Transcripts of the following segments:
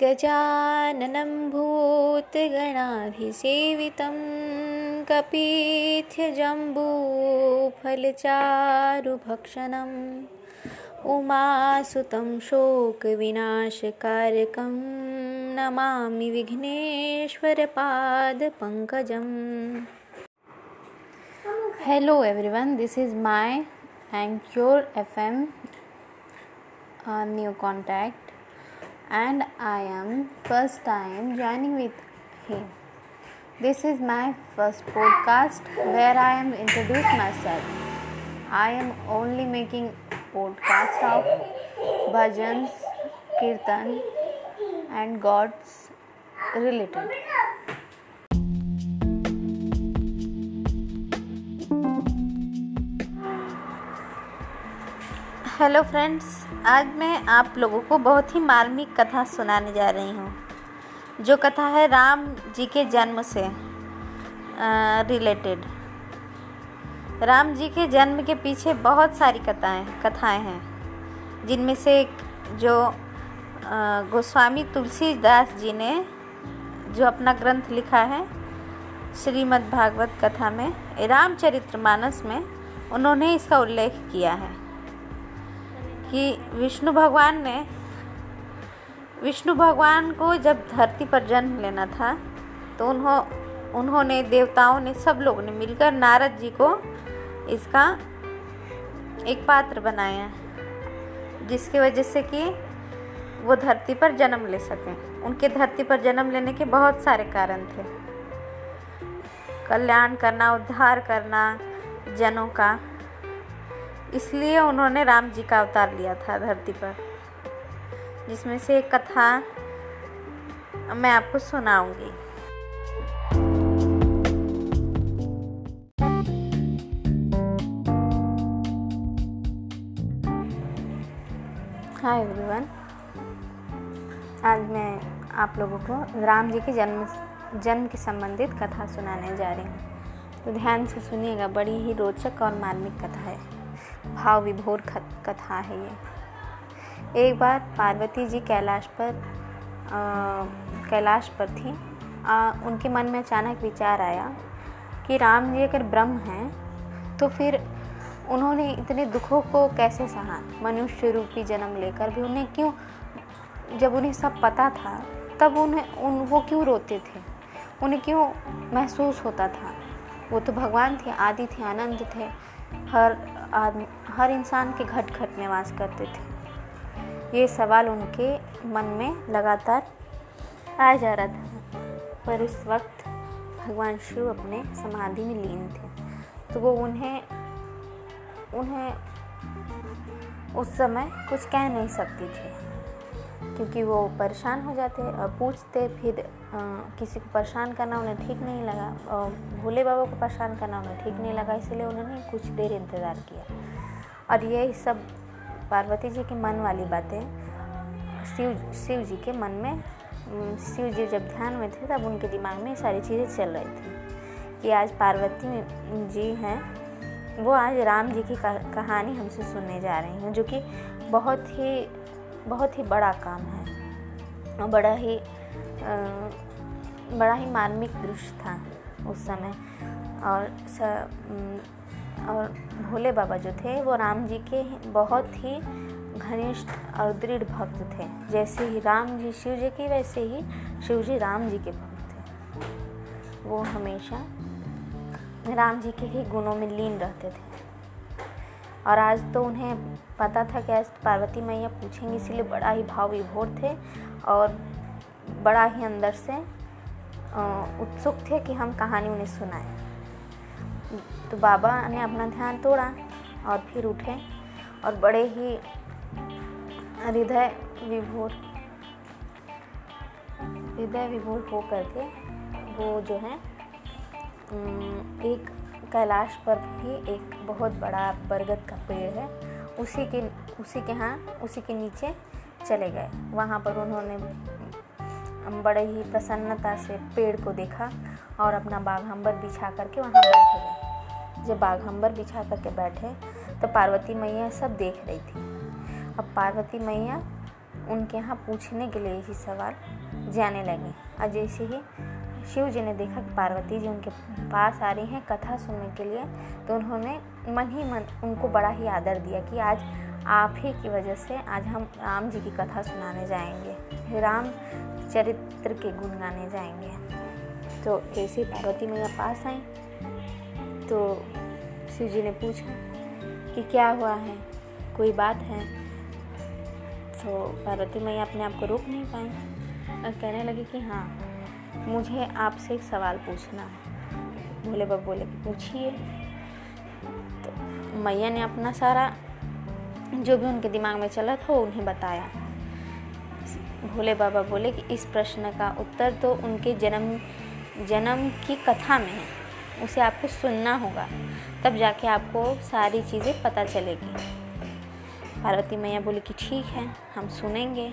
गजाननं भूतगणाभिसेवितं कपीथ्यजम्बूफलचारुभक्षणम् उमासुतं शोकविनाशकारकं नमामि विघ्नेश्वरपादपङ्कजम् Hello everyone, this is my Anchor FM uh, new contact. And I am first time joining with him. This is my first podcast where I am introduce myself. I am only making podcast of bhajans, kirtan and gods related. Hello friends, आज मैं आप लोगों को बहुत ही मार्मिक कथा सुनाने जा रही हूँ, जो कथा है राम जी के जन्म से रिलेटेड राम जी के जन्म के पीछे बहुत सारी कथाएँ कथाएँ हैं, जिनमें से एक जो गोस्वामी तुलसीदास जी ने, जो अपना ग्रंथ लिखा है श्रीमद् भागवत कथा में, रामचरितमानस में, उन्होंने इसका उल्लेख किया है। कि विष्णु भगवान ने, विष्णु भगवान को जब धरती पर जन्म लेना था तो उन्हों, उन्होंने, देवताओं ने, सब लोगों ने मिलकर नारद जी को इसका एक पात्र बनाया, जिसकी वजह से कि वो धरती पर जन्म ले सकें। उनके धरती पर जन्म लेने के बहुत सारे कारण थे। कल्याण करना, उद्धार करना, जनों का इसलिए उन्होंने राम जी का अवतार लिया था धरती पर, जिसमें से एक कथा मैं आपको सुनाऊँगी। हाय एवरीवन आज मैं आप लोगों को राम जी के जन्म जन्म के संबंधित कथा सुनाने जा रही हूँ। तो ध्यान से सुनिएगा, बड़ी ही रोचक और मार्मिक कथा है। भाव विभोर कथा है ये। एक बार पार्वती जी कैलाश पर आ, कैलाश पर थी। आ, उनके मन में अचानक विचार आया कि राम जी अगर ब्रह्म हैं तो फिर उन्होंने इतने दुखों को कैसे सहा? मनुष्य रूपी जन्म लेकर भी उन्हें क्यों जब उन्हें सब पता था तब उन्हें उन वो क्यों रोते थे? उन्हें क्यों महसूस होता था? वो तो भगवान थे आदि थे आनंद थे हर आदमी हर इंसान के घट घट निवास करते थे। ये सवाल उनके मन में लगातार आ जा रहा था पर उस वक्त भगवान शिव अपने समाधि में लीन थे। तो वो उन्हें उन्हें उस समय कुछ कह नहीं सकती थी क्योंकि वो परेशान हो जाते और पूछते फिर आ, किसी को परेशान करना उन्हें ठीक नहीं लगा और भोले बाबा को परेशान करना उन्हें ठीक नहीं लगा इसलिए उन्होंने कुछ देर इंतज़ार किया। और ये सब पार्वती जी के मन वाली बातें शिव शिव जी के मन में शिव जी जब ध्यान में थे तब उनके दिमाग में सारी चीज़ें चल रही थी कि आज पार्वती जी हैं। वो आज राम जी की कहानी हमसे सुनने जा रही हैं, जो कि बहुत ही बहुत ही बड़ा काम है और बड़ा ही बड़ा ही मार्मिक दृश्य था उस समय। और और भोले बाबा जो थे, वो राम जी के बहुत ही घनिष्ठ और दृढ़ भक्त थे। जैसे ही राम जी, शिव जी की, वैसे ही शिव जी राम जी के भक्त थे। वो हमेशा राम जी के ही गुणों में लीन रहते थे। और आज तो उन्हें पता था कि आज पार्वती मैया पूछेंगी, इसीलिए बड़ा ही भाव विभोर थे और बड़ा ही अंदर से उत्सुक थे कि हम कहानी उन्हें सुनाएँ। तो बाबा ने अपना ध्यान तोड़ा और फिर उठे और बड़े ही हृदय विभोर हृदय विभोर हो करके वो जो है एक कैलाश पर भी एक बहुत बड़ा बरगद का पेड़ है, उसी के उसी के यहाँ, उसी के नीचे चले गए। वहाँ पर उन्होंने बड़े ही प्रसन्नता से पेड़ को देखा और अपना बाघम्बर बिछा करके वहाँ बैठ गए। जब बाघम्बर बिछा करके बैठे तो पार्वती मैया सब देख रही थी। अब पार्वती मैया उनके यहाँ पूछने के लिए ही सवाल जाने लगे। और जैसे ही शिव जी ने देखा कि पार्वती जी उनके पास आ रही हैं कथा सुनने के लिए तो उन्होंने मन ही मन उनको बड़ा ही आदर दिया कि आज आप ही की वजह से आज हम राम जी की कथा सुनाने जाएँगे, राम चरित्र के गुण गाने जाएँगे। तो ऐसे पार्वती मैया पास आई। तो शिव जी ने पूछा कि क्या हुआ है? कोई बात है? तो पार्वती मैया अपने आप को रोक नहीं पाई और कहने लगी कि हाँ मुझे आपसे एक सवाल पूछना है। भोले बाबा बोले कि पूछिए। तो मैया ने अपना सारा, जो भी उनके दिमाग में चला था, उन्हें बताया। भोले बाबा बोले कि इस प्रश्न का उत्तर तो उनके जन्म जन्म की कथा में है। उसे आपको सुनना होगा, तब जाके आपको सारी चीज़ें पता चलेगी। पार्वती मैया बोली कि ठीक है, हम सुनेंगे।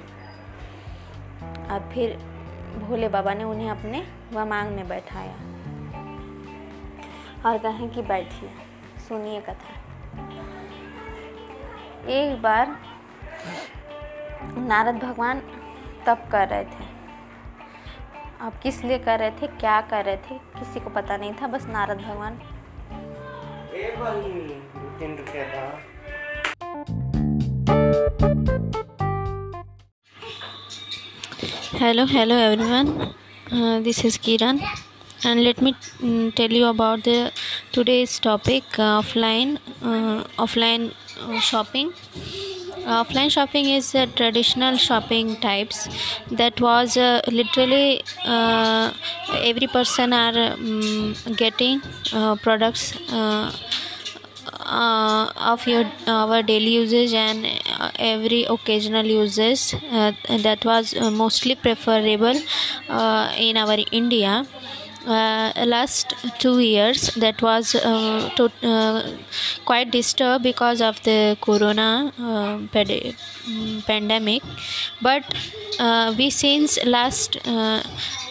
अब फिर भोले बाबा ने उन्हें अपने वमांग में बैठाया और कहें कि बैठिए, सुनिए कथा। एक बार नारद भगवान तप कर रहे थे। आप किस लिए कर रहे थे, क्या कर रहे थे, किसी को पता नहीं था, बस नारद भगवान। Hello hello everyone this is Kiran and let me tell you about the today's topic offline offline shopping offline shopping is a traditional shopping types. That was uh, literally uh, every person are um, getting products uh, of your our daily usage and uh, every occasional uses. Uh, that was uh, mostly preferable uh, in our india uh, last two years that was uh, to, uh, quite disturbed because of the corona uh, ped- mm, pandemic. But uh, we since last uh,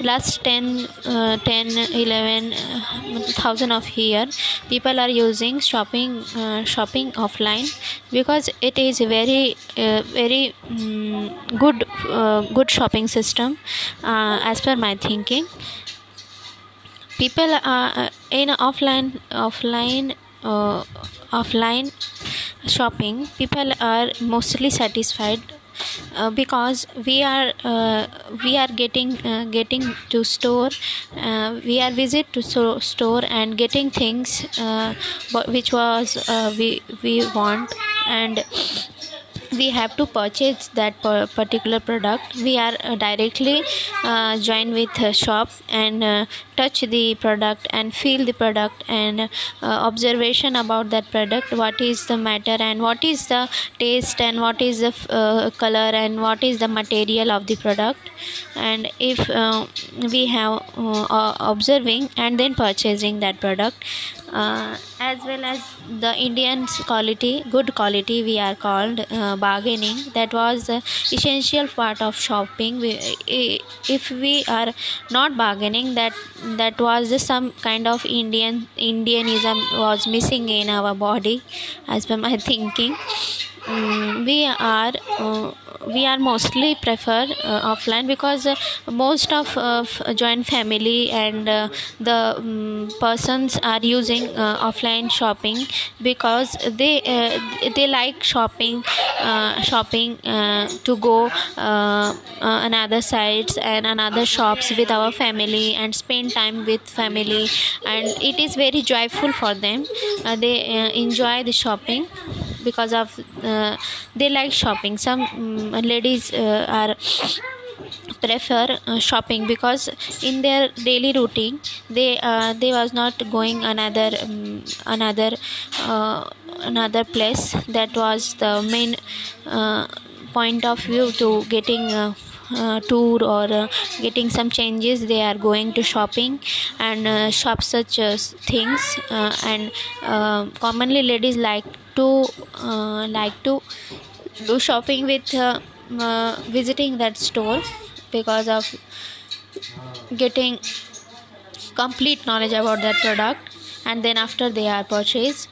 last 10 uh, 10 11 uh, of year people are using shopping shopping offline because it is very very um, good good shopping system as per my thinking people are in offline offline uh, offline shopping people are mostly satisfied uh, because we are uh, we are getting uh, getting to store uh, we are visit to so- store and getting things uh, which was uh, we we want. And we have to purchase that particular product we are uh, directly uh, join with shop and uh, touch the product and feel the product and uh, observation about that product what is the matter and what is the taste and what is the uh, color and what is the material of the product. And if uh, we have observing and then purchasing that product as well as the indian quality good quality we are called uh, bargaining that was essential part of shopping. If we are not bargaining that that was some kind of indian indianism was missing in our body as per my thinking um, we are uh, we are mostly prefer uh, offline because uh, most of joint family and uh, the um, persons are using uh, offline shopping because they uh, they like shopping shopping to go another sites and another shops with our family and spend time with family and it is very joyful for them. They enjoy the shopping because of uh, they like shopping. Some um, ladies uh, are prefer uh, shopping because in their daily routine they uh, they was not going another um, another uh, another place. That was the main uh, point of view to getting uh, uh, tour or uh, getting some changes. They are going to shopping and uh, shop such things and commonly ladies like to uh, like to do shopping with uh, uh, visiting that store because of getting complete knowledge about that product. And then after they are purchased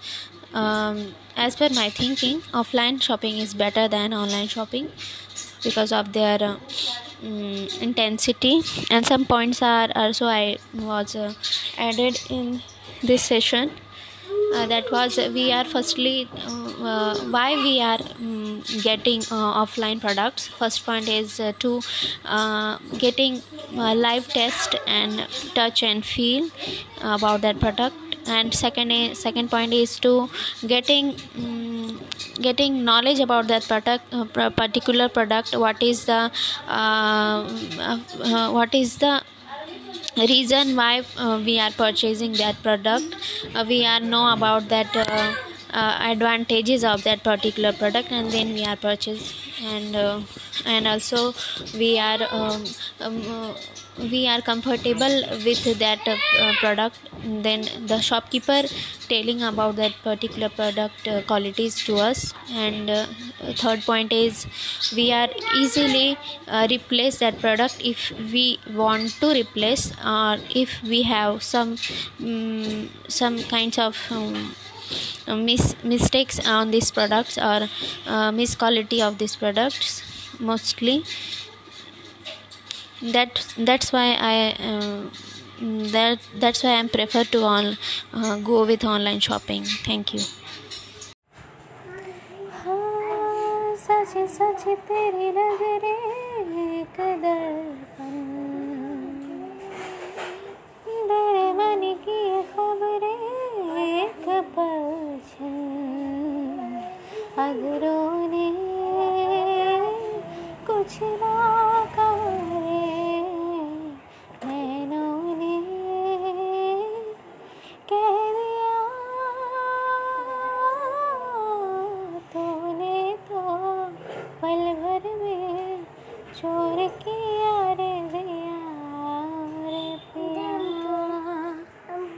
um, as per my thinking offline shopping is better than online shopping because of their uh, mm, intensity. And some points are also i was uh, added in this session that was uh, we are firstly uh, uh, why we are um, getting uh, offline products. First point is uh, to uh, getting uh, live test and touch and feel about that product. And second second point is to getting um, getting knowledge about that product uh, particular product. What is the uh, uh, what is the reason why uh, we are purchasing that product uh, we are know about that uh, uh, advantages of that particular product and then we are purchase and uh, and also we are um, um, uh, we are comfortable with that uh, product. Then the shopkeeper telling about that particular product uh, qualities to us. And uh, third point is we are easily uh, replace that product if we want to replace or if we have some um, some kinds of um, mis- mistakes on these products or uh, misquality of these products mostly that that's why i uh, that that's why i prefer to on uh, go with online shopping thank you हाँ, सच सच तेरी नजरे एक दर्पण तेरे मन की ये खबरें एक पलछन अगरों ने कुछ ना